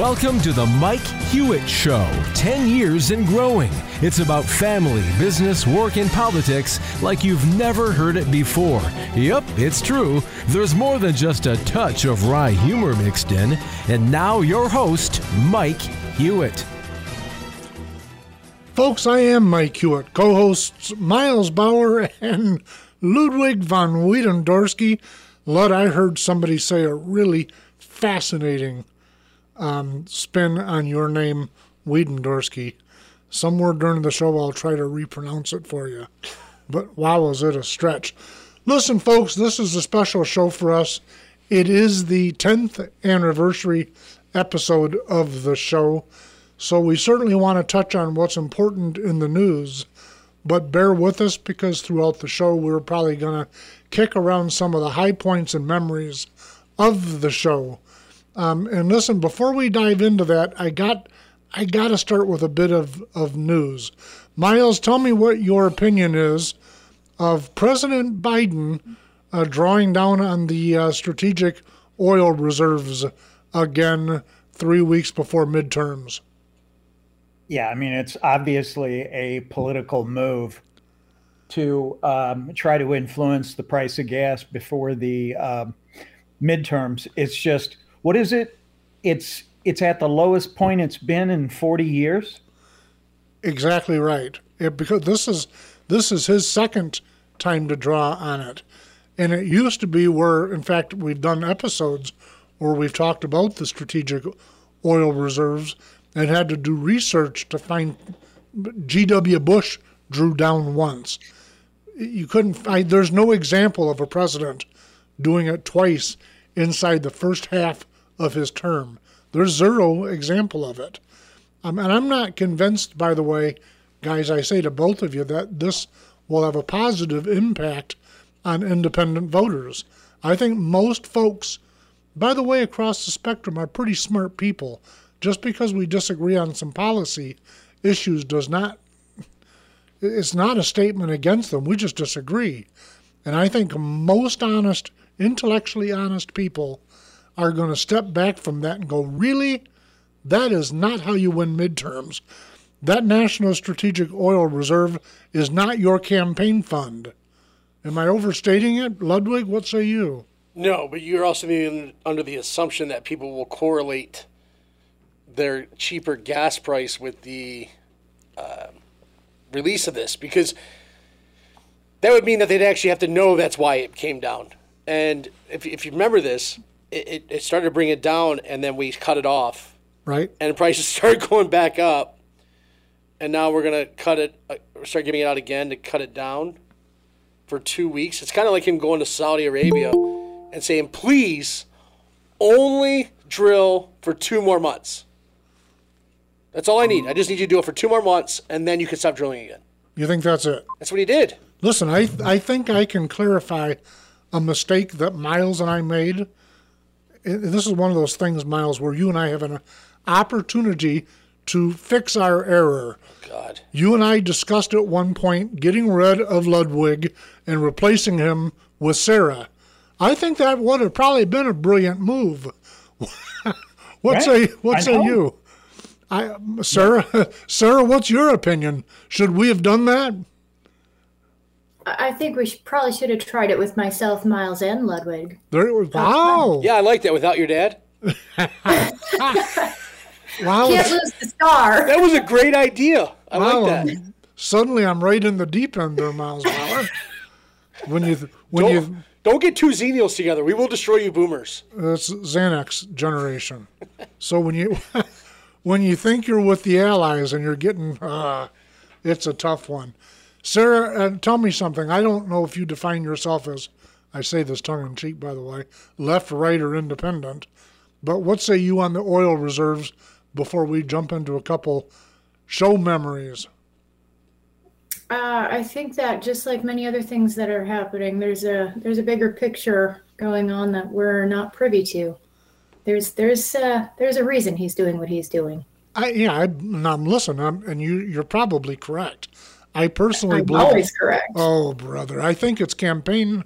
Welcome to the Mike Hewitt Show. 10 years and growing. It's about family, business, work, and politics like you've never heard it before. Yep, it's true. There's more than just a touch of wry humor mixed in. And now, your host, Mike Hewitt. Folks, I am Mike Hewitt, co hosts Miles Bauer and Ludwig von Wiedendorsky. Lud, I heard somebody say a really fascinating um, spin on your name, Wiedendorsky. Somewhere during the show, I'll try to repronounce it for you. But wow, is it a stretch. Listen, folks, this is a special show for us. It is the 10th anniversary episode of the show, so we certainly want to touch on what's important in the news. But bear with us because throughout the show, we're probably going to kick around some of the high points and memories of the show. Um, and listen, before we dive into that, I got I got to start with a bit of, of news. Miles, tell me what your opinion is of President Biden uh, drawing down on the uh, strategic oil reserves again three weeks before midterms. Yeah, I mean, it's obviously a political move to um, try to influence the price of gas before the um, midterms. It's just, what is it? It's it's at the lowest point it's been in 40 years. Exactly right. It, because this is this is his second time to draw on it, and it used to be where, in fact, we've done episodes where we've talked about the strategic oil reserves and had to do research to find G.W. Bush drew down once. You couldn't find, there's no example of a president doing it twice inside the first half of his term. There's zero example of it. Um, and I'm not convinced, by the way, guys, I say to both of you, that this will have a positive impact on independent voters. I think most folks, by the way, across the spectrum, are pretty smart people. Just because we disagree on some policy issues does not, it's not a statement against them. We just disagree. And I think most honest, intellectually honest people are going to step back from that and go, really? That is not how you win midterms. That National Strategic Oil Reserve is not your campaign fund. Am I overstating it? Ludwig, what say you? No, but you're also under the assumption that people will correlate their cheaper gas price with the uh, release of this because that would mean that they'd actually have to know that's why it came down. And if, if you remember this, it, it started to bring it down and then we cut it off. Right. And prices started going back up. And now we're going to cut it, uh, start giving it out again to cut it down for two weeks. It's kind of like him going to Saudi Arabia and saying, please only drill for two more months. That's all I need. I just need you to do it for two more months and then you can stop drilling again. You think that's it? That's what he did. Listen, I, I think I can clarify a mistake that Miles and I made this is one of those things, Miles, where you and I have an opportunity to fix our error. God. You and I discussed at one point getting rid of Ludwig and replacing him with Sarah. I think that would have probably been a brilliant move. what right? say what I say know. you? I Sarah Sarah, what's your opinion? Should we have done that? I think we should, probably should have tried it with myself, Miles, and Ludwig. There, wow. Yeah, I like that without your dad. wow. Can't lose the star. That was a great idea. I wow. like that. Suddenly I'm right in the deep end there, Miles Bauer. when you when don't, you don't get two Xennials together. We will destroy you boomers. That's Xanax generation. so when you when you think you're with the allies and you're getting uh, it's a tough one. Sarah, uh, tell me something. I don't know if you define yourself as, I say this tongue in cheek, by the way, left, right, or independent. But what say you on the oil reserves before we jump into a couple show memories? Uh, I think that just like many other things that are happening, there's a there's a bigger picture going on that we're not privy to. There's there's uh, there's a reason he's doing what he's doing. I, yeah, I, am listening, I'm, and you you're probably correct. I personally I'm believe. Always correct. Oh, brother, I think it's campaign,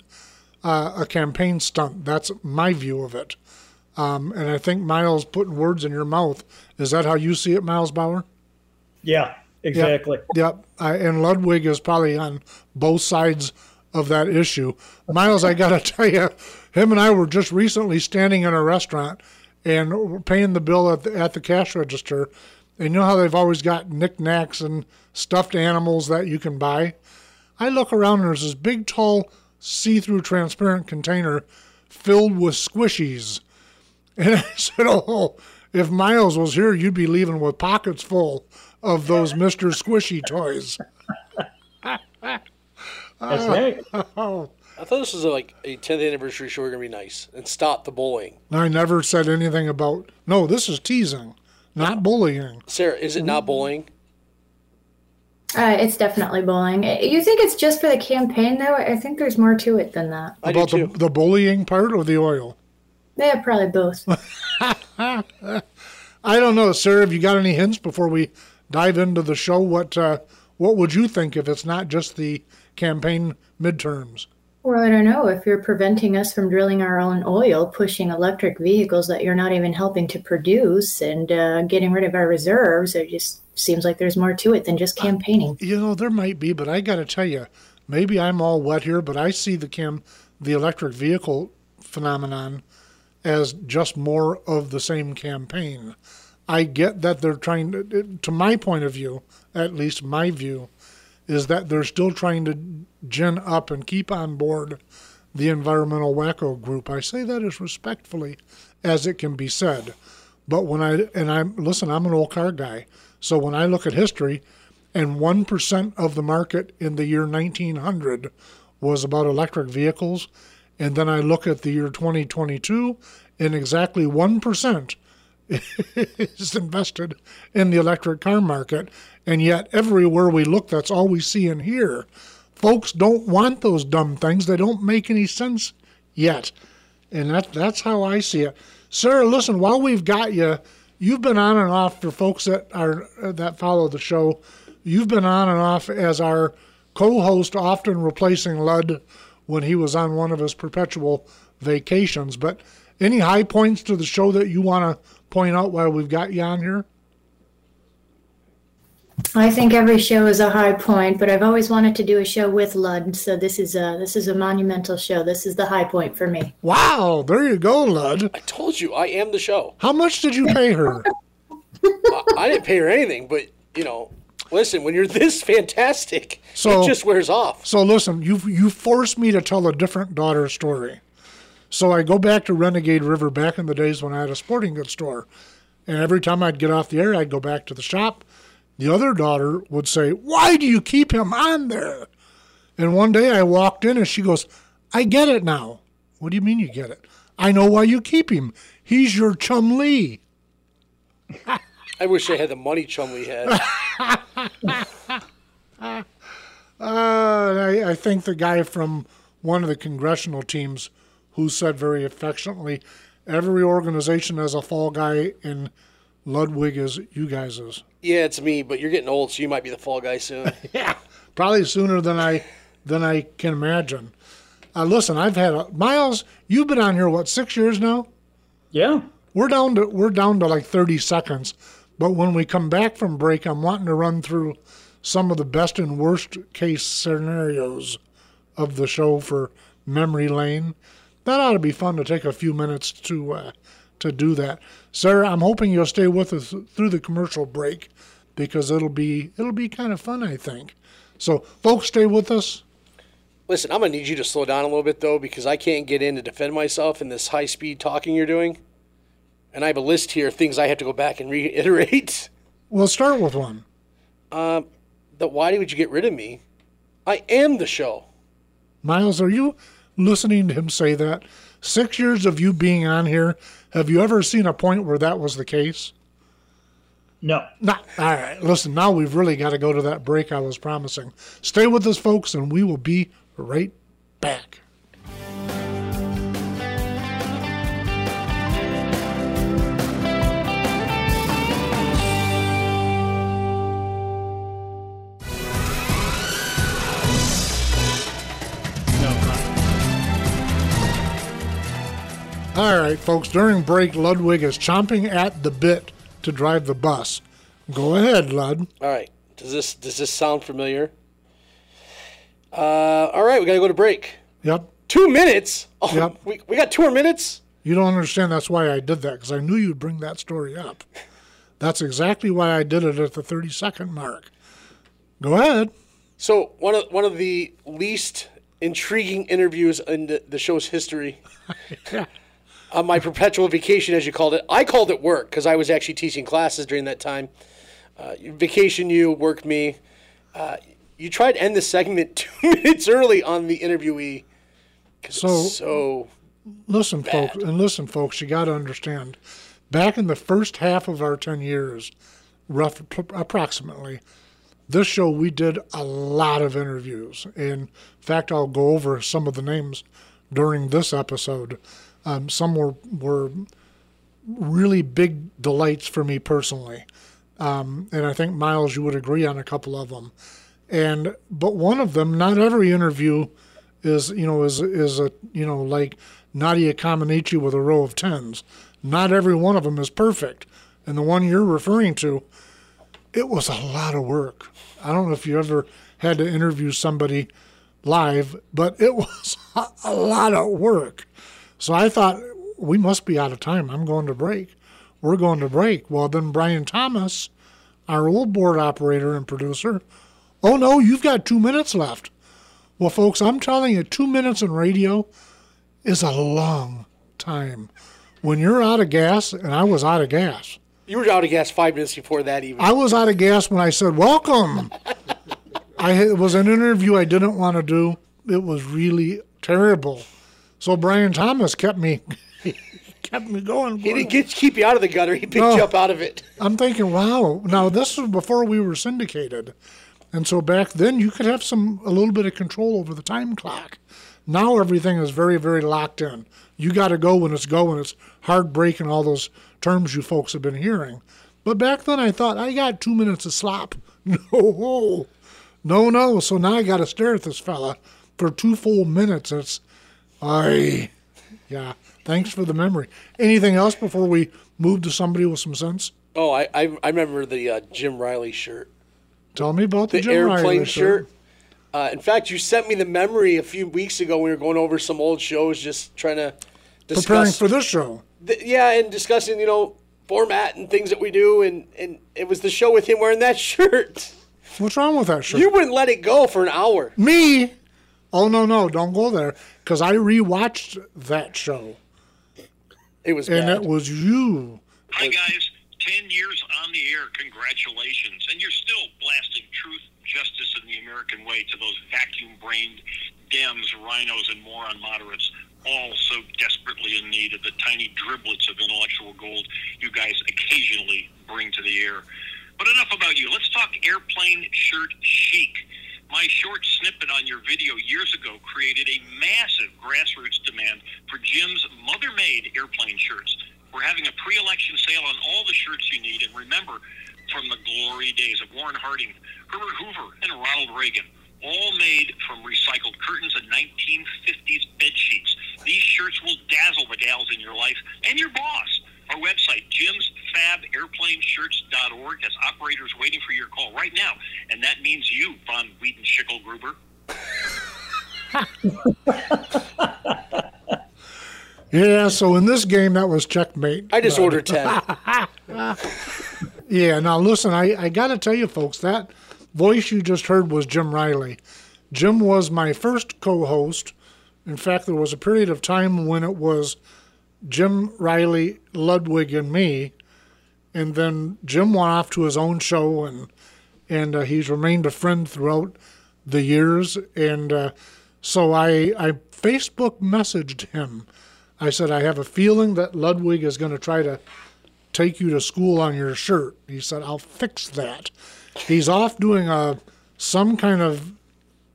uh, a campaign stunt. That's my view of it. Um, and I think Miles putting words in your mouth. Is that how you see it, Miles Bauer? Yeah, exactly. Yep. I, and Ludwig is probably on both sides of that issue. Miles, I got to tell you, him and I were just recently standing in a restaurant and paying the bill at the, at the cash register. And you know how they've always got knickknacks and stuffed animals that you can buy? I look around and there's this big, tall, see through transparent container filled with squishies. And I said, Oh, if Miles was here, you'd be leaving with pockets full of those Mr. Squishy toys. That's right. Oh, I thought this was like a 10th anniversary show. We're gonna be nice and stop the bullying. I never said anything about, no, this is teasing, not bullying. Sarah, is it not bullying? Uh, it's definitely bullying. You think it's just for the campaign, though? I think there's more to it than that. I about the, the bullying part or the oil? Yeah, probably both. I don't know, sir. Have you got any hints before we dive into the show? What uh, what would you think if it's not just the campaign midterms? Well, I don't know. If you're preventing us from drilling our own oil, pushing electric vehicles that you're not even helping to produce, and uh, getting rid of our reserves, it just seems like there's more to it than just campaigning. You know, there might be, but I got to tell you, maybe I'm all wet here, but I see the cam, the electric vehicle phenomenon as just more of the same campaign. I get that they're trying to, to my point of view, at least my view, is that they're still trying to gin up and keep on board the environmental wacko group. I say that as respectfully as it can be said. But when I, and I'm, listen, I'm an old car guy. So when I look at history, and 1% of the market in the year 1900 was about electric vehicles, and then I look at the year 2022, and exactly 1% is invested in the electric car market, and yet everywhere we look, that's all we see and hear. Folks don't want those dumb things. They don't make any sense yet. And that, that's how I see it. Sir, listen, while we've got you, you've been on and off for folks that are that follow the show. You've been on and off as our co-host, often replacing Lud when he was on one of his perpetual vacations. But any high points to the show that you want to point out while we've got you on here? I think every show is a high point, but I've always wanted to do a show with Lud, so this is a this is a monumental show. This is the high point for me. Wow, there you go, Lud. I told you I am the show. How much did you pay her? I, I didn't pay her anything, but you know, listen, when you're this fantastic, So- it just wears off. So listen, you you forced me to tell a different daughter story. So I go back to Renegade River back in the days when I had a sporting goods store, and every time I'd get off the air, I'd go back to the shop. The other daughter would say, "Why do you keep him on there?" And one day I walked in and she goes, "I get it now." What do you mean you get it? I know why you keep him. He's your Chumlee. I wish I had the money Chum Chumlee had. Uh, I, I think the guy from one of the congressional teams who said very affectionately, every organization has a fall guy, and Ludwig is you guys is. Yeah, it's me, but you're getting old, so you might be the fall guy soon. Yeah, probably sooner than I than I can imagine. Uh, listen, I've had a, Miles. You've been on here what six years now? Yeah. We're down to we're down to like thirty seconds. But when we come back from break, I'm wanting to run through some of the best and worst case scenarios of the show for memory lane. That ought to be fun to take a few minutes to uh, to do that. Sarah, I'm hoping you'll stay with us through the commercial break because it'll be it'll be kind of fun, I think. So, folks, stay with us. listen, I'm gonna need you to slow down a little bit though, because I can't get in to defend myself in this high speed talking you're doing. And I have a list here of things I have to go back and reiterate. We'll start with one. Um, that why would you get rid of me? I am the show. Miles, are you listening to him say that? Six years of you being on here, have you ever seen a point where that was the case? No. Not, all right, listen, now we've really got to go to that break I was promising. Stay with us, folks, and we will be right back. All right, folks. During break, Ludwig is chomping at the bit to drive the bus. Go ahead, Lud. All right. Does this does this sound familiar? Uh, all right, we gotta go to break. Yep. Two minutes. Oh, Yep. we, we got two more minutes. You don't understand. That's why I did that because I knew you'd bring that story up. That's exactly why I did it at the 30 second mark. Go ahead. So one of one of the least intriguing interviews in the, the show's history. On my perpetual vacation, as you called it, I called it work because I was actually teaching classes during that time. Uh, vacation you, work me. Uh, you tried to end the segment two minutes early on the interviewee. So- so Listen, folks, and listen, folks, you got to understand. Back in the first half of our 10 years, rough approximately, this show we did a lot of interviews. In fact, I'll go over some of the names during this episode. Um, some were, were really big delights for me personally. Um, and I think, Miles, you would agree on a couple of them. And, but one of them, not every interview is you know is is a you know like Nadia Comaneci with a row of tens. Not every one of them is perfect, and the one you're referring to, it was a lot of work. I don't know if you ever had to interview somebody live, but it was a, a lot of work. So I thought we must be out of time. I'm going to break. We're going to break. Well, then Brian Thomas, our old board operator and producer, oh no, you've got two minutes left. Well, folks, I'm telling you, two minutes in radio is a long time. When you're out of gas, and I was out of gas, you were out of gas five minutes before that even. I was out of gas when I said, Welcome. I It was an interview I didn't want to do. It was really terrible. So Brian Thomas kept me kept me going. he didn't get, keep you out of the gutter. He picked No. you up out of it. I'm thinking, wow. Now this was before we were syndicated, and so back then you could have some a little bit of control over the time clock. Now everything is very, very locked in. You got to go when it's going. It's hard breaking all those terms you folks have been hearing. But back then I thought I got two minutes of slop. No, no, no. So now I got to stare at this fella for two full minutes. It's, I, yeah. Thanks for the memory. Anything else before we move to somebody with some sense? Oh, I I, I remember the uh, Jim Riley shirt. Tell me about the, the Jim airplane Riley shirt. Uh, in fact, you sent me the memory a few weeks ago when we were going over some old shows, just trying to Preparing discuss. for this show. yeah, and discussing you know format and things that we do, and and it was the show with him wearing that shirt. What's wrong with that shirt? You wouldn't let it go for an hour. Me? Oh no no! Don't go there because I rewatched that show It was and bad. it was you. Hi, guys. 10 years on the air. Congratulations. And you're still blasting truth, justice, and the American way to those vacuum brained Dems, RINOs, and moron moderates, all so desperately in need of the tiny driblets of intellectual gold you guys occasionally bring to the air. But enough about you. Let's talk airplane shirt chic. My short snippet on your video years ago created a massive grassroots demand for Jim's mother made airplane shirts. We're having a pre election sale on all the shirts you need. And remember, from the glory days of Warren Harding, Herbert Hoover, and Ronald Reagan, all made from recycled curtains and 1950s bed sheets. These shirts will dazzle the gals in your life and your boss. Our website, jimsfabairplaneshirts.org, has operators waiting for your call right now. And that means you, Von Wheaton Schickelgruber. Yeah. So in this game, that was checkmate. I just ordered ten. Yeah. Now listen, I I got to tell you, folks, that voice you just heard was Jim Riley. Jim was my first co-host. In fact, there was a period of time when it was Jim Riley, Ludwig, and me, and then Jim went off to his own show, and and uh, he's remained a friend throughout the years. And uh, so I I Facebook messaged him. I said I have a feeling that Ludwig is going to try to take you to school on your shirt. He said I'll fix that. He's off doing a some kind of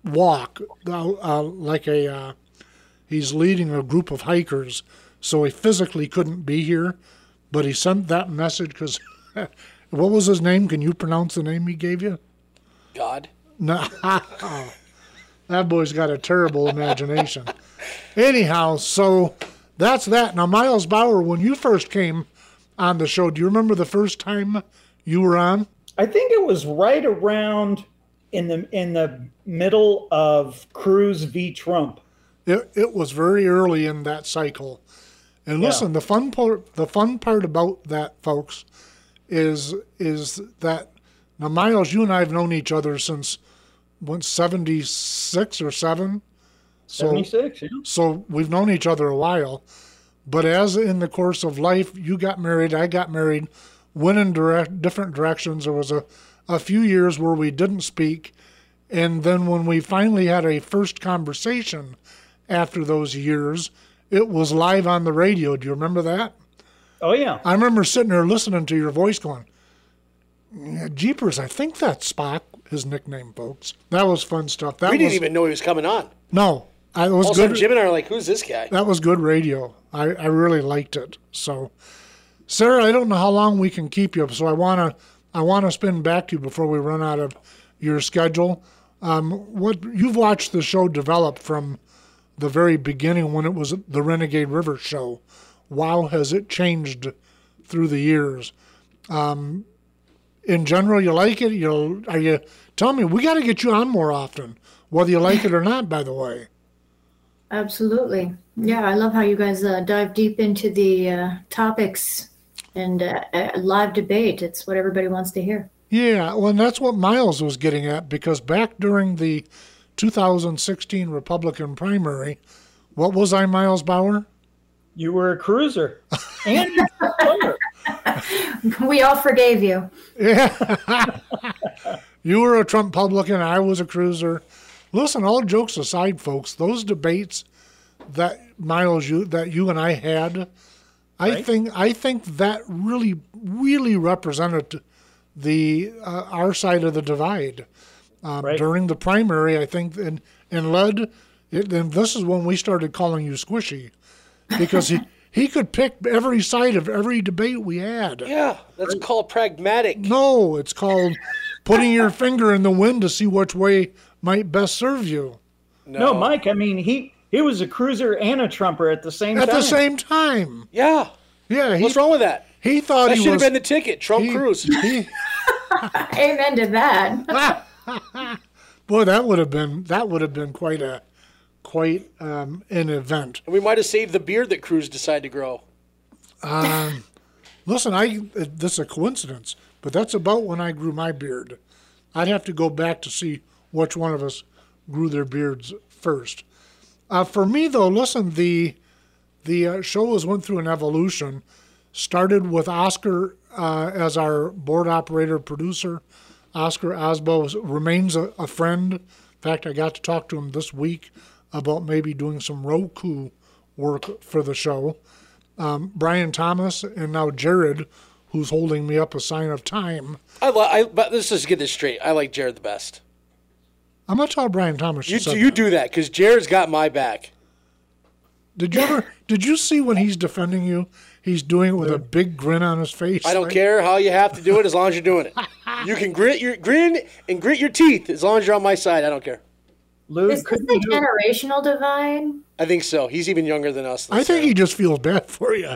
walk, uh, like a uh, he's leading a group of hikers, so he physically couldn't be here, but he sent that message because what was his name? Can you pronounce the name he gave you? God. No, that boy's got a terrible imagination. Anyhow, so that's that. Now, Miles Bauer, when you first came on the show, do you remember the first time you were on? I think it was right around in the in the middle of Cruz v. Trump. It, it was very early in that cycle. And listen, the fun part the fun part about that, folks, is is that now Miles, you and I have known each other since what seventy six or seven. So Seventy six. Yeah. so we've known each other a while. But as in the course of life, you got married, I got married, went in direct, different directions. There was a, a few years where we didn't speak. And then when we finally had a first conversation after those years, it was live on the radio. Do you remember that? Oh yeah. I remember sitting there listening to your voice going, yeah, Jeepers, I think that's Spock, his nickname, folks. That was fun stuff. That We was, didn't even know he was coming on. No, I, it was Also, good. Jim and I are like, "Who's this guy?" That was good radio. I, I really liked it. So, Sarah, I don't know how long we can keep you, so I wanna I wanna spin back to you before we run out of your schedule. Um, what you've watched the show develop from the very beginning when it was the Renegade River show. Wow, has it changed through the years? Um, in general, you like it. You are you? Tell me, we got to get you on more often, whether you like it or not. By the way. Absolutely. Yeah, I love how you guys uh, dive deep into the uh, topics and uh, live debate. It's what everybody wants to hear. Yeah, well, and that's what Miles was getting at because back during the 2016 Republican primary, what was I, Miles Bauer? You were a cruiser. And a. We all forgave you. Yeah. You were a Trump publican, I was a cruiser. Listen, all jokes aside, folks, those debates that Miles you that you and I had, I Right. think I think that really really represented the uh, our side of the divide. Um, Right. During the primary, I think, and and led, it, and this is when we started calling you Squishy, because he he could pick every side of every debate we had. Yeah, that's called pragmatic. No, it's called putting your finger in the wind to see which way might best serve you No, no Mike. I mean, he he was a cruiser and a trumper at the same at time. At the same time. Yeah. Yeah, he, What's wrong with that? he thought That he should have been the ticket. Trump he- Cruz. he- Amen to that. boy, that would have been that would have been quite a quite um, an event. we might have saved the beard that Cruz decided to grow. Listen, I this is a coincidence, but that's about when I grew my beard. I'd have to go back to see which one of us grew their beards first. Uh, for me, though, listen, the the uh, show has went through an evolution. Started with Oscar uh, as our board operator producer. Oscar Osbo remains a, a friend. In fact, I got to talk to him this week about maybe doing some Roku work for the show. Um, Brian Thomas and now Jared, who's holding me up a sign of time. I, li- I but let's just get this straight. I like Jared the best. I'm gonna tell Brian Thomas. You said you that. do that because Jared's got my back. Did you ever? Did you see when he's defending you? He's doing it with a big grin on his face. I don't like- care how you have to do it as long as you're doing it. You can grit your grin and grit your teeth as long as you're on my side. I don't care. Lou, Is this couldn't a you- generational divide? I think so. He's even younger than us. I think he just feels bad for you.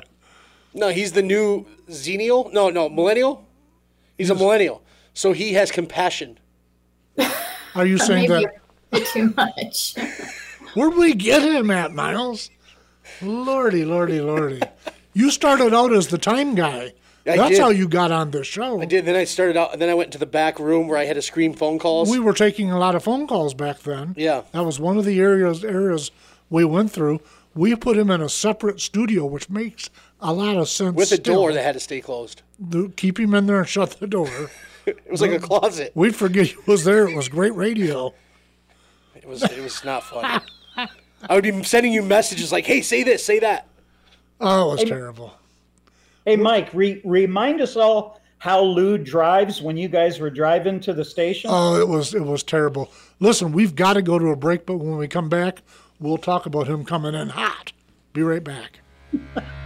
No, he's the new Xennial. No, no, millennial. He's a millennial, so he has compassion. Are you saying Maybe that? too much. Where'd we get him at, Miles? Lordy, lordy, lordy. You started out as the time guy. I That's did. how you got on this show. I did. Then I started out. Then I went to the back room where I had to screen phone calls. We were taking a lot of phone calls back then. Yeah. That was one of the areas areas we went through. We put him in a separate studio, which makes a lot of sense. with a still. door that had to stay closed. The- keep him in there and shut the door. It was like a closet. We'd forget he was there. It was great radio. It was. It was not fun. I would be sending you messages like, "Hey, say this, say that." Oh, it was terrible. Hey, Mike, re- remind us all how Lou drives when you guys were driving to the station. Oh, it was it was terrible. Listen, we've got to go to a break, but when we come back, we'll talk about him coming in hot. Be right back.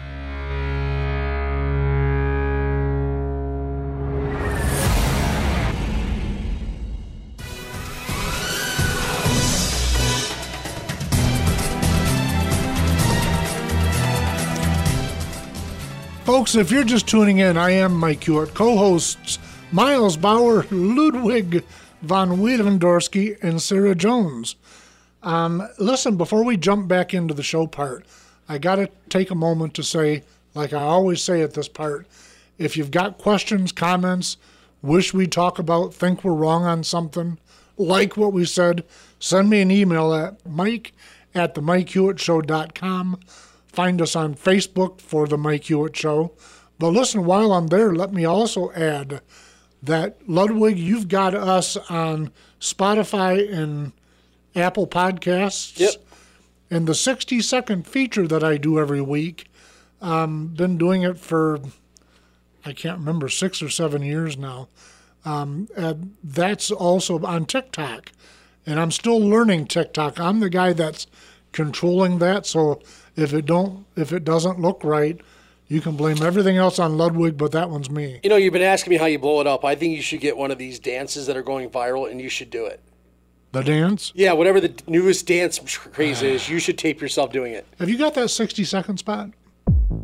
Folks, if you're just tuning in, I am Mike Hewitt. Co hosts Miles Bauer, Ludwig von Wiedendorsky, and Sarah Jones. Um, listen, before we jump back into the show part, I got to take a moment to say, like I always say at this part, if you've got questions, comments, wish we talk about, think we're wrong on something, like what we said, send me an email at mike at the. Find us on Facebook for the Mike Hewitt Show. But listen, while I'm there, let me also add that Ludwig, you've got us on Spotify and Apple Podcasts. Yep. And the 60 second feature that I do every week, um, been doing it for, I can't remember, six or seven years now. Um, that's also on TikTok. And I'm still learning TikTok. I'm the guy that's controlling that. So if it don't, if it doesn't look right, you can blame everything else on Ludwig, but that one's me. You know, you've been asking me how you blow it up. I think you should get one of these dances that are going viral, and you should do it. The dance. Yeah, whatever the newest dance craze is, you should tape yourself doing it. Have you got that 60 second spot?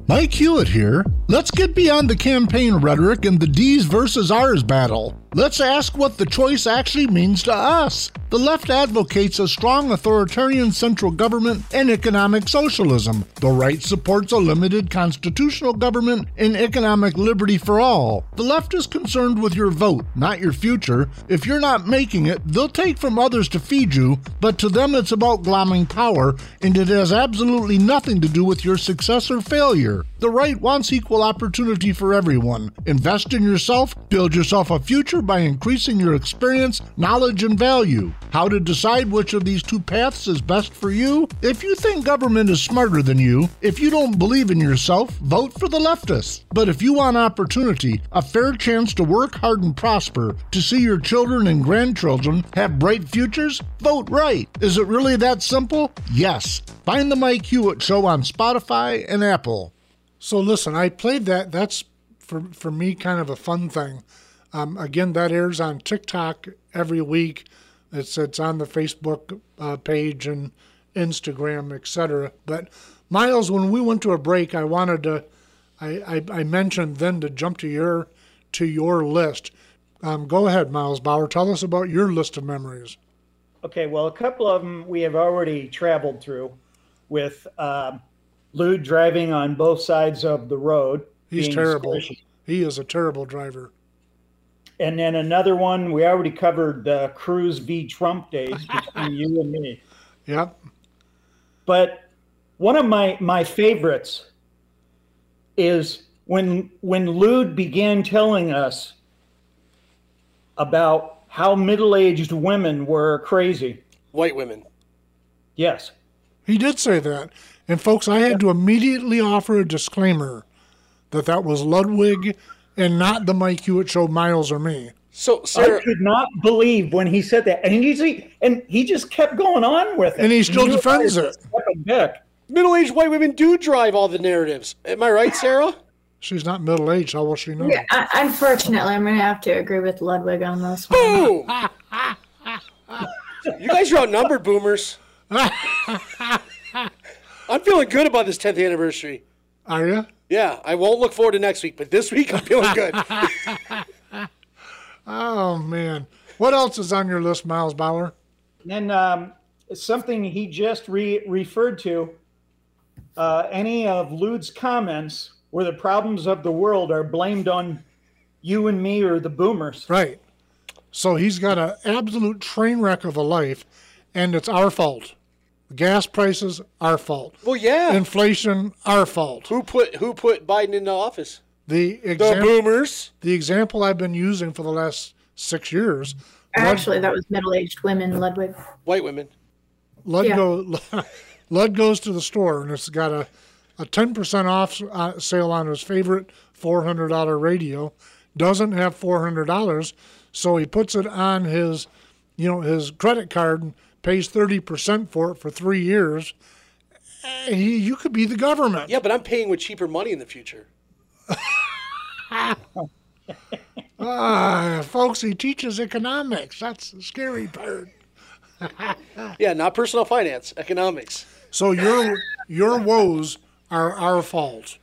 Mike Hewitt here. Let's get beyond the campaign rhetoric and the D's versus R's battle. Let's ask what the choice actually means to us. The left advocates a strong authoritarian central government and economic socialism. The right supports a limited constitutional government and economic liberty for all. The left is concerned with your vote, not your future. If you're not making it, they'll take from others to feed you, but to them it's about glomming power, and it has absolutely nothing to do with your success or failure. The right wants equal opportunity for everyone. Invest in yourself, build yourself a future by increasing your experience, knowledge, and value. How to decide which of these two paths is best for you? If you think government is smarter than you, if you don't believe in yourself, vote for the leftists. But if you want opportunity, a fair chance to work hard and prosper, to see your children and grandchildren have bright futures, vote right. Is it really that simple? Yes. Find the Mike Hewitt Show on Spotify and Apple. So listen, I played that. That's for for me kind of a fun thing. Um, again, that airs on TikTok every week. It's it's on the Facebook uh, page and Instagram, etc. But Miles, when we went to a break, I wanted to, I, I, I mentioned then to jump to your to your list. Um, go ahead, Miles Bauer. Tell us about your list of memories. Okay, well, a couple of them we have already traveled through with uh, Lude driving on both sides of the road. He's terrible. squishy. He is a terrible driver. And then another one, we already covered the Cruz v. Trump days between you and me. Yep. But one of my, my favorites is when when Lude began telling us about how middle-aged women were crazy. White women. Yes. He did say that. And folks, I had to immediately offer a disclaimer that that was Ludwig and not the Mike Hewitt Show, Miles or me. So, I could not believe when he said that, and he and he just kept going on with it, And he still knew defends it. a fucking dick. middle-aged white women do drive all the narratives. Am I right, Sarah? She's not middle aged. How will she know? Yeah, I, unfortunately, I'm going to have to agree with Ludwig on this one. Boom! you guys are outnumbered, boomers. I'm feeling good about this 10th anniversary. Are you? Yeah, I won't look forward to next week, but this week I'm feeling good. Oh, man. What else is on your list, Miles Bauer? And um, something he just re- referred to. Uh, any of Lude's comments where the problems of the world are blamed on you and me or the boomers. Right. So he's got an absolute train wreck of a life, and it's our fault. Gas prices, our fault. well, yeah. Inflation, our fault. who put who put Biden into office? The The boomers. the example I've been using for the last six years, Actually, that was middle-aged women, Ludwig. White women. Lud, Yeah. go, Lud goes to the store and it's got a, a 10% off uh, sale on his favorite $400 radio. Doesn't have $400, so he puts it on his, you know, his credit card and pays 30% for it for three years. He, you could be the government. Yeah, but I'm paying with cheaper money in the future. Ah, folks, he teaches economics. That's the scary part. Yeah, not personal finance, economics. So your your woes are our fault.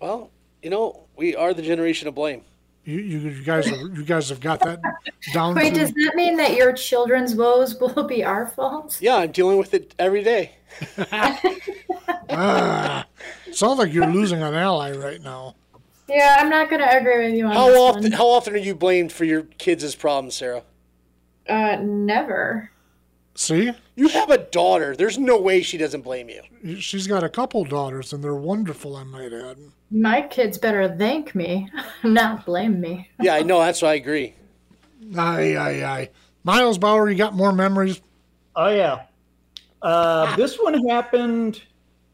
Well, you know, we are the generation of blame. You, you, you guys are, you guys have got that down. Wait, to- does that mean that your children's woes will be our fault? Yeah, I'm dealing with it every day. Ah, sounds like you're losing an ally right now. Yeah, I'm not going to agree with you on that. How this often? one. How often are you blamed for your kids' problems, Sarah? Uh, never. See, You have a daughter. There's no way she doesn't blame you. she's got a couple daughters, and they're wonderful. I might add. My kids better thank me, not blame me. Yeah, I know. That's why I agree. Aye, aye, aye. Miles Bauer, you got more memories? Oh yeah. Uh, this one happened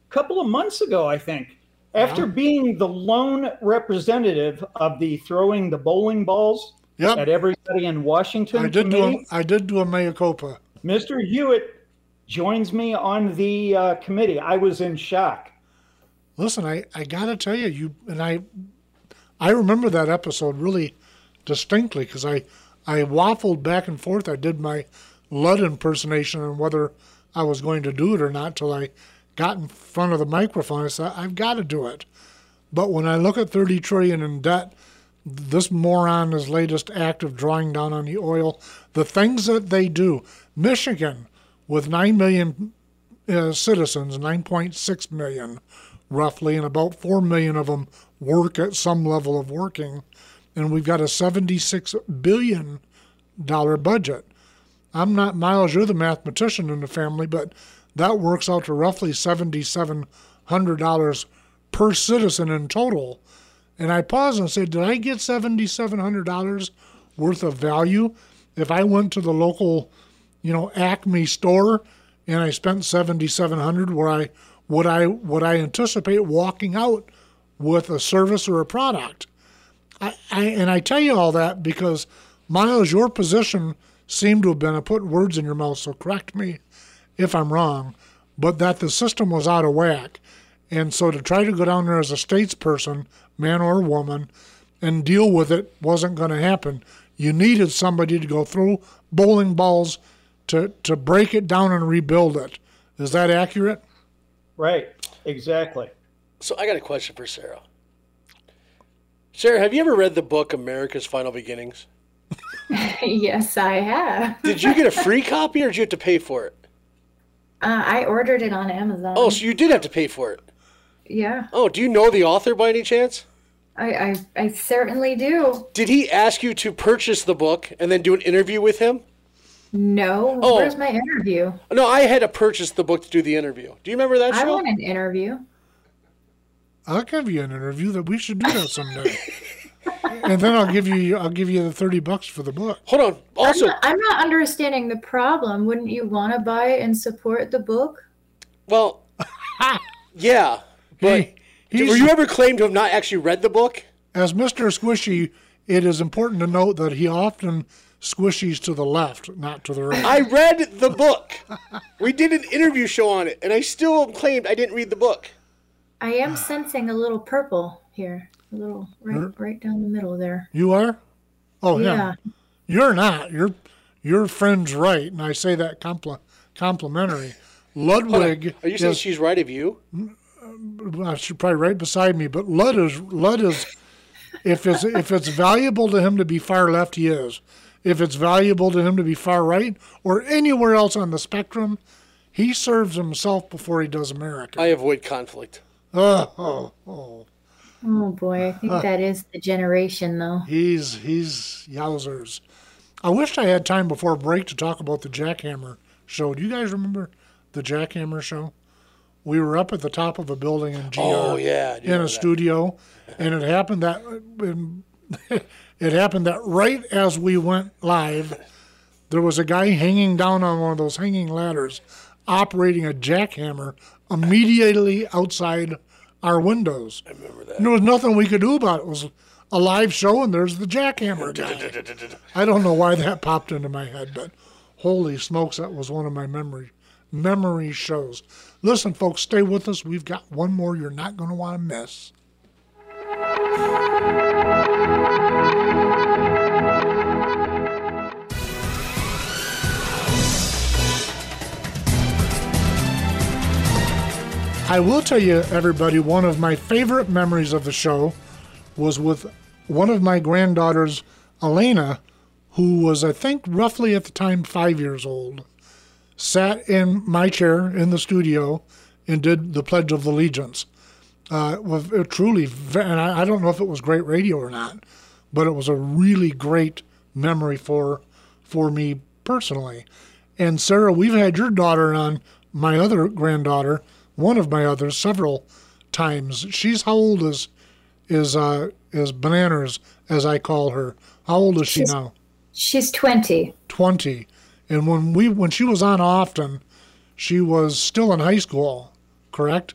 a couple of months ago, I think. After being the lone representative of the throwing the bowling balls at everybody in Washington I did do a, committee, did do a mea culpa. Mr. Hewitt joins me on the uh, committee. I was in shock. Listen, I, I gotta tell you, you and I, I remember that episode really distinctly because I, I waffled back and forth. I did my Ludd impersonation on whether I was going to do it or not till I got in front of the microphone. I said, I've got to do it. But when I look at 30 trillion in debt, this moron, his latest act of drawing down on the oil, the things that they do, Michigan with 9 million uh, citizens, 9.6 million roughly, and about 4 million of them work at some level of working. And we've got a $76 billion budget. I'm not, Miles, you're the mathematician in the family, but that works out to roughly $7,700 per citizen in total. And I pause and say, Did I get $7,700 worth of value if I went to the local, you know, Acme store and I spent 7700 where I would I would I anticipate walking out with a service or a product? I, I and I tell you all that because Miles, your position seemed to have been I put words in your mouth, so correct me if I'm wrong, but that the system was out of whack. And so to try to go down there as a statesperson, man or woman, and deal with it wasn't going to happen. You needed somebody to go through bowling balls to, to break it down and rebuild it. Is that accurate? Right. Exactly. So I got a question for Sarah. Sarah, have you ever read the book America's Final Beginnings? yes, I have. Did you get a free copy or did you have to pay for it? Uh, I ordered it on Amazon. Oh, so you did have to pay for it. yeah, Oh, do you know the author by any chance? I, I, I certainly do. Did he ask you to purchase the book and then do an interview with him? No, Oh. where's my interview? No, I had to purchase the book to do the interview. Do you remember that I show? want an interview. I'll give you an interview that we should do that someday. and then I'll give you I'll give you the thirty bucks for the book. Hold on. Also, I'm, not, I'm not understanding the problem. Wouldn't you want to buy and support the book? well, yeah, but He- he's- were you ever claimed to have not actually read the book? As Mr. Squishy, it is important to note that he often squishies to the left, not to the right. I read the book. We did an interview show on it, and I still claimed I didn't read the book. I am sensing a little purple here, a little right, right down the middle there. You are? Oh Yeah. yeah. You're not. Your your friend's right, and I say that compli- complimentary. Ludwig Are you saying is she's right of you? Uh, she's probably right beside me, but Lud is Lud is if it's if it's valuable to him to be far left, he is. If it's valuable to him to be far right or anywhere else on the spectrum, he serves himself before he does America. I avoid conflict. oh, oh, oh. Oh boy, I think that is the generation though. He's he's yowzers. I wished I had time before break to talk about the Jackhammer show. Do you guys remember the Jackhammer show? We were up at the top of a building in GR Oh, yeah, in a that. studio, and it happened that it happened that right as we went live, there was a guy hanging down on one of those hanging ladders, operating a jackhammer immediately outside our windows. I remember that. And there was nothing we could do about it. It was a live show, and there's the jackhammer guy. I don't know why that popped into my head, but holy smokes, that was one of my memory memory shows. Listen, folks, stay with us. We've got one more you're not going to want to miss. I will tell you, everybody, one of my favorite memories of the show was with one of my granddaughters, Elena, who was, I think, roughly at the time five years old, sat in my chair in the studio and did the Pledge of Allegiance. Uh, was truly, and I, I don't know if it was great radio or not, but it was a really great memory for for me personally. And Sarah, we've had your daughter on, my other granddaughter, one of my others, several times. She's how old is is uh, is bananas as I call her? How old is she She's- now? She's 20. Twenty. And when we when she was on often, she was still in high school, correct?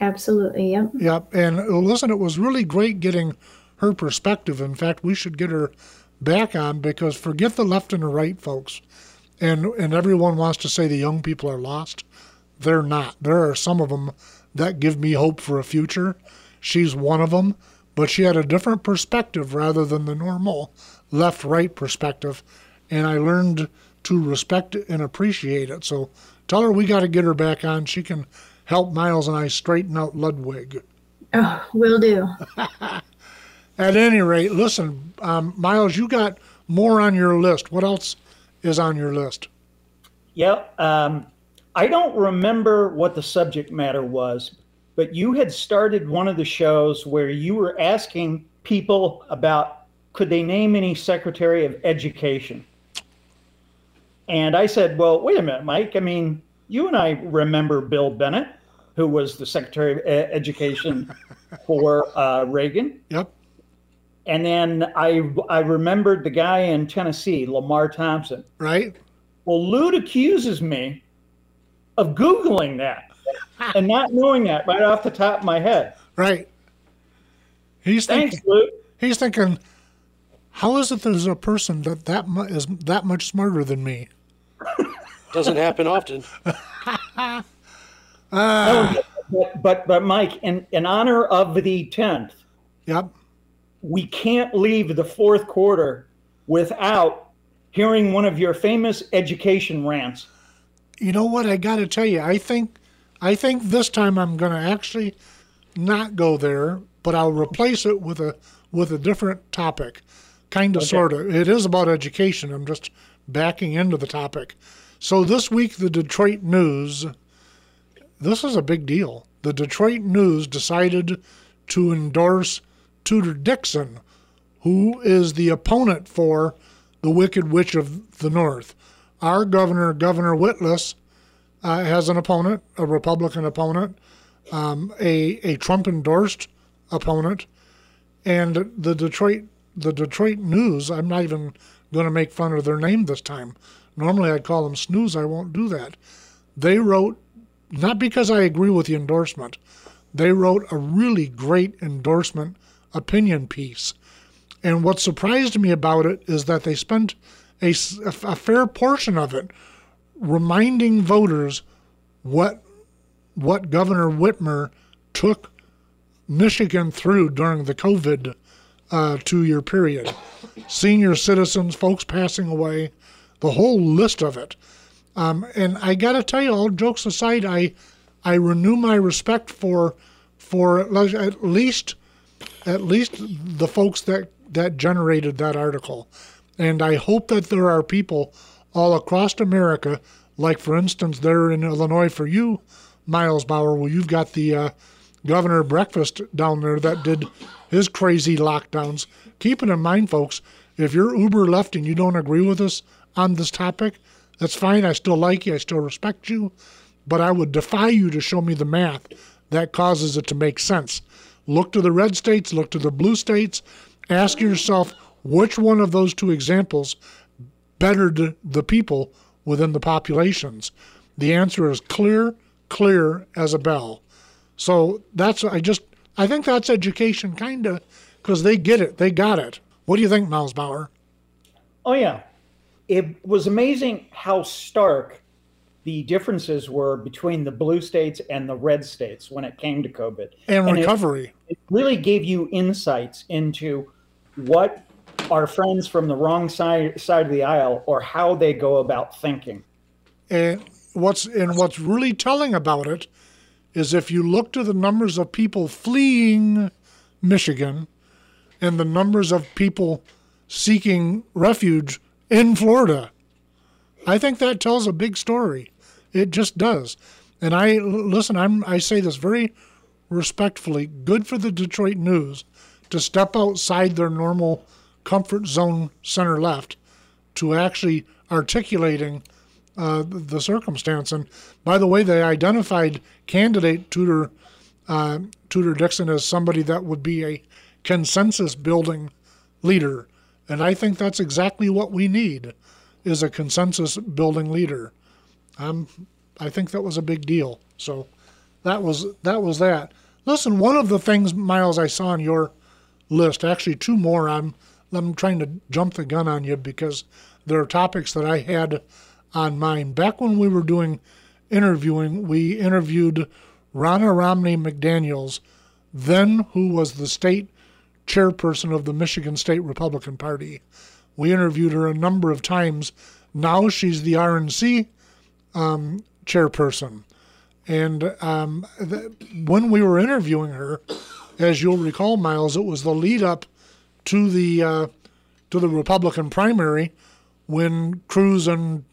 Absolutely. Yep. Yep. And uh, listen, it was really great getting her perspective. In fact, we should get her back on because forget the left and the right, folks. And and everyone wants to say the young people are lost. They're not. There are some of them that give me hope for a future. She's one of them, but she had a different perspective rather than the normal left right perspective. And I learned to respect it and appreciate it. So tell her we got to get her back on. She can help Miles and I straighten out Ludwig. Oh, will do. At any rate, listen, um, Miles, you got more on your list. What else is on your list? Yep. Um, I don't remember what the subject matter was, but you had started one of the shows where you were asking people about could they name any Secretary of Education? And I said, well, wait a minute, Mike. I mean, you and I remember Bill Bennett, who was the Secretary of Education for uh, Reagan. Yep. And then I, I remembered the guy in Tennessee, Lamar Thompson. Right? Well, Lude accuses me of Googling that and not knowing that right off the top of my head. Right. He's Thanks, thinking. He's thinking. How is it there's a person that that mu- is that much smarter than me? Doesn't happen often. Ah. Oh, but, but, but Mike, in, in honor of the 10th, Yep. we can't leave the fourth quarter without hearing one of your famous education rants. You know what? I got to tell you, I think, I think this time I'm going to actually not go there, but I'll replace it with a with a different topic, kind of, sort of. It is about education. I'm just backing into the topic. So this week, the Detroit News. This is a big deal. The Detroit News decided to endorse Tudor Dixon, who is the opponent for the Wicked Witch of the North. Our governor, Governor Whitless, uh, has an opponent, a Republican opponent, um, a a Trump endorsed opponent, and the Detroit the Detroit News. I'm not even going to make fun of their name this time. Normally I'd call them snooze. I won't do that. They wrote not because I agree with the endorsement. They wrote a really great endorsement opinion piece. And what surprised me about it is that they spent a fair portion of it reminding voters what what Governor Whitmer took Michigan through during the COVID uh, two-year period. Senior citizens, folks passing away, the whole list of it. Um, and I got to tell you, all jokes aside, I I renew my respect for for at least at least the folks that that generated that article, and I hope that there are people all across America, like for instance there in Illinois for you, Miles Bauer, where you've got the uh, governor breakfast down there that did his crazy lockdowns. Keeping in mind, folks, if you're uber left and you don't agree with us on this topic, that's fine. I still like you. I still respect you. But I would defy you to show me the math that causes it to make sense. Look to the red states, look to the blue states. Ask yourself which one of those two examples bettered the people within the populations. The answer is clear, clear as a bell. So that's I just I think that's education, kind of, because they get it, they got it. What do you think, Miles Bauer? Oh, yeah. It was amazing how stark the differences were between the blue states and the red states when it came to COVID. And, it- recovery. it really gave you insights into what our friends from the wrong side side of the aisle or how they go about thinking. And what's and what's really telling about it is if you look to the numbers of people fleeing Michigan and the numbers of people seeking refuge in Florida, I think that tells a big story. It just does. And I listen, I'm I say this very respectfully, good for the Detroit News to step outside their normal comfort zone center left to actually articulating uh, the circumstance. And by the way, they identified candidate Tudor uh, Tudor Dixon as somebody that would be a consensus building leader, and I think that's exactly what we need is a consensus building leader. Um, I think that was a big deal. So that was that was that. Listen, one of the things, Miles, I saw on your list, actually two more. I'm I'm trying to jump the gun on you because there are topics that I had on mine. Back when we were doing interviewing, we interviewed Ronna Romney McDaniels, then who was the state chairperson of the Michigan State Republican Party. We interviewed her a number of times. Now she's the RNC um, chairperson. And um, th- when we were interviewing her, as you'll recall, Miles, it was the lead up to the uh, to the Republican primary when Cruz and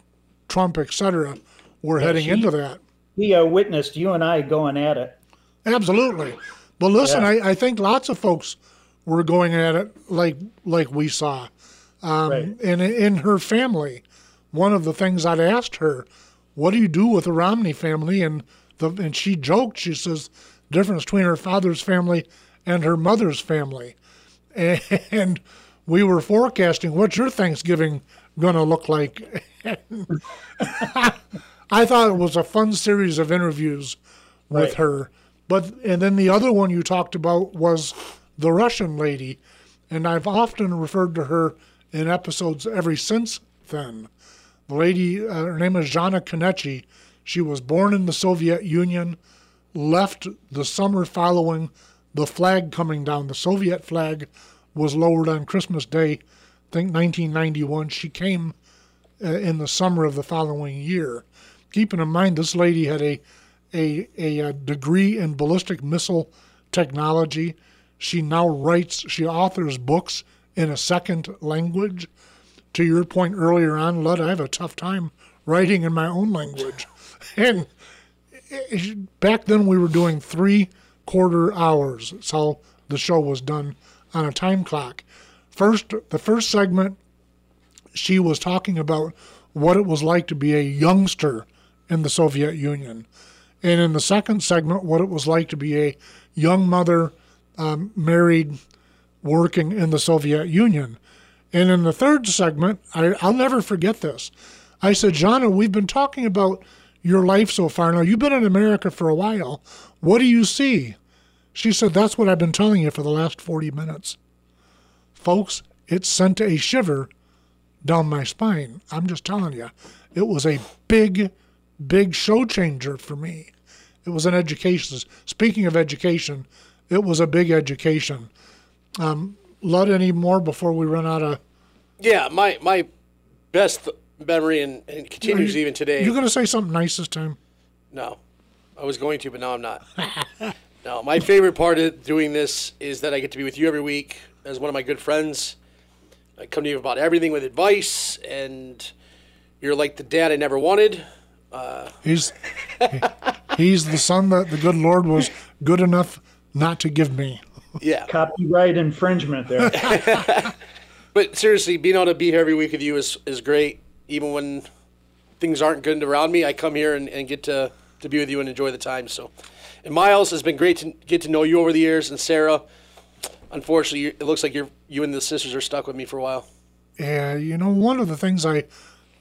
Trump, et cetera, were yeah, heading she, into that. He uh, witnessed you and I going at it. Absolutely. But listen, yeah. I, I think lots of folks were going at it like like we saw. Um, right. And in her family, one of the things I'd asked her, "What do you do with the Romney family?" and the and she joked. She says, "Difference between her father's family and her mother's family," and we were forecasting what's your Thanksgiving going to look like. I thought it was a fun series of interviews with right. her. But and then the other one you talked about was the Russian lady, and I've often referred to her in episodes ever since then. The lady, uh, her name is Zhana Konechi. She was born in the Soviet Union, left the summer following the flag coming down. The Soviet flag was lowered on Christmas Day, I think 1991. She came uh, in the summer of the following year. Keeping in mind, this lady had a, a, a, a degree in ballistic missile technology. She now writes, she authors books in a second language. To your point earlier on, Lud, I have a tough time writing in my own language. and eh, eh, back then we were doing three quarter hours. That's how the show was done on a time clock. First, the first segment, she was talking about what it was like to be a youngster in the Soviet Union. And in the second segment, what it was like to be a young mother, um, married, working in the Soviet Union. And in the third segment, I, I'll never forget this. I said, Jana, we've been talking about your life so far. Now, you've been in America for a while. What do you see? She said, That's what I've been telling you for the last 40 minutes. Folks, it sent a shiver down my spine. I'm just telling you, it was a big, big show changer for me. It was an education. Speaking of education, it was a big education. Um, Lud, any more before we run out of? Yeah, my my best memory and, and continues you, even today. You're going to say something nice this time? No, I was going to, but now I'm not. no, my favorite part of doing this is that I get to be with you every week as one of my good friends. I come to you about everything with advice, and you're like the dad I never wanted. Uh, he's he's the son that the good Lord was good enough not to give me. Yeah. Copyright infringement there. but seriously, being able to be here every week with you is, is great. Even when things aren't good around me, I come here and, and get to, to be with you and enjoy the time. So, and Miles has been great to get to know you over the years, and Sarah. Unfortunately, it looks like you're you and the sisters are stuck with me for a while. Yeah, you know, one of the things I,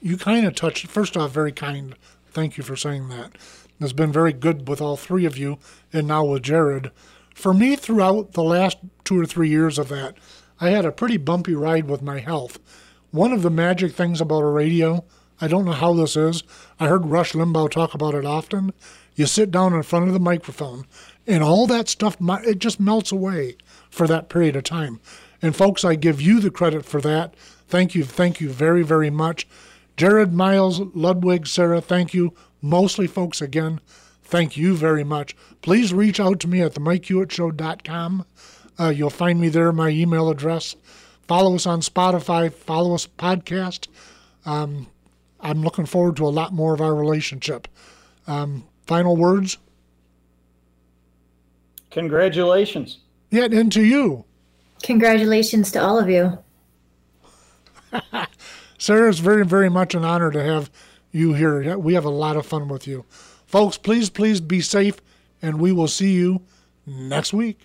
you kind of touched. First off, very kind. Thank you for saying that. It's been very good with all three of you, and now with Jared for me, throughout the last two or three years of that, I had a pretty bumpy ride with my health. One of the magic things about a radio, I don't know how this is, I heard Rush Limbaugh talk about it often. You sit down in front of the microphone, and all that stuff, it just melts away for that period of time. And folks, I give you the credit for that. Thank you, thank you very, very much. Jared, Miles, Ludwig, Sarah, thank you. Mostly, folks, again, thank you very much. Please reach out to me at the MikeHewittShow.com. Uh, you'll find me there, my email address. Follow us on Spotify, follow us podcast. Um, I'm looking forward to a lot more of our relationship. Um, final words? Congratulations. Yeah, and to you. Congratulations to all of you. Sarah, it's very, very much an honor to have you here. We have a lot of fun with you. Folks, please, please be safe, and we will see you next week.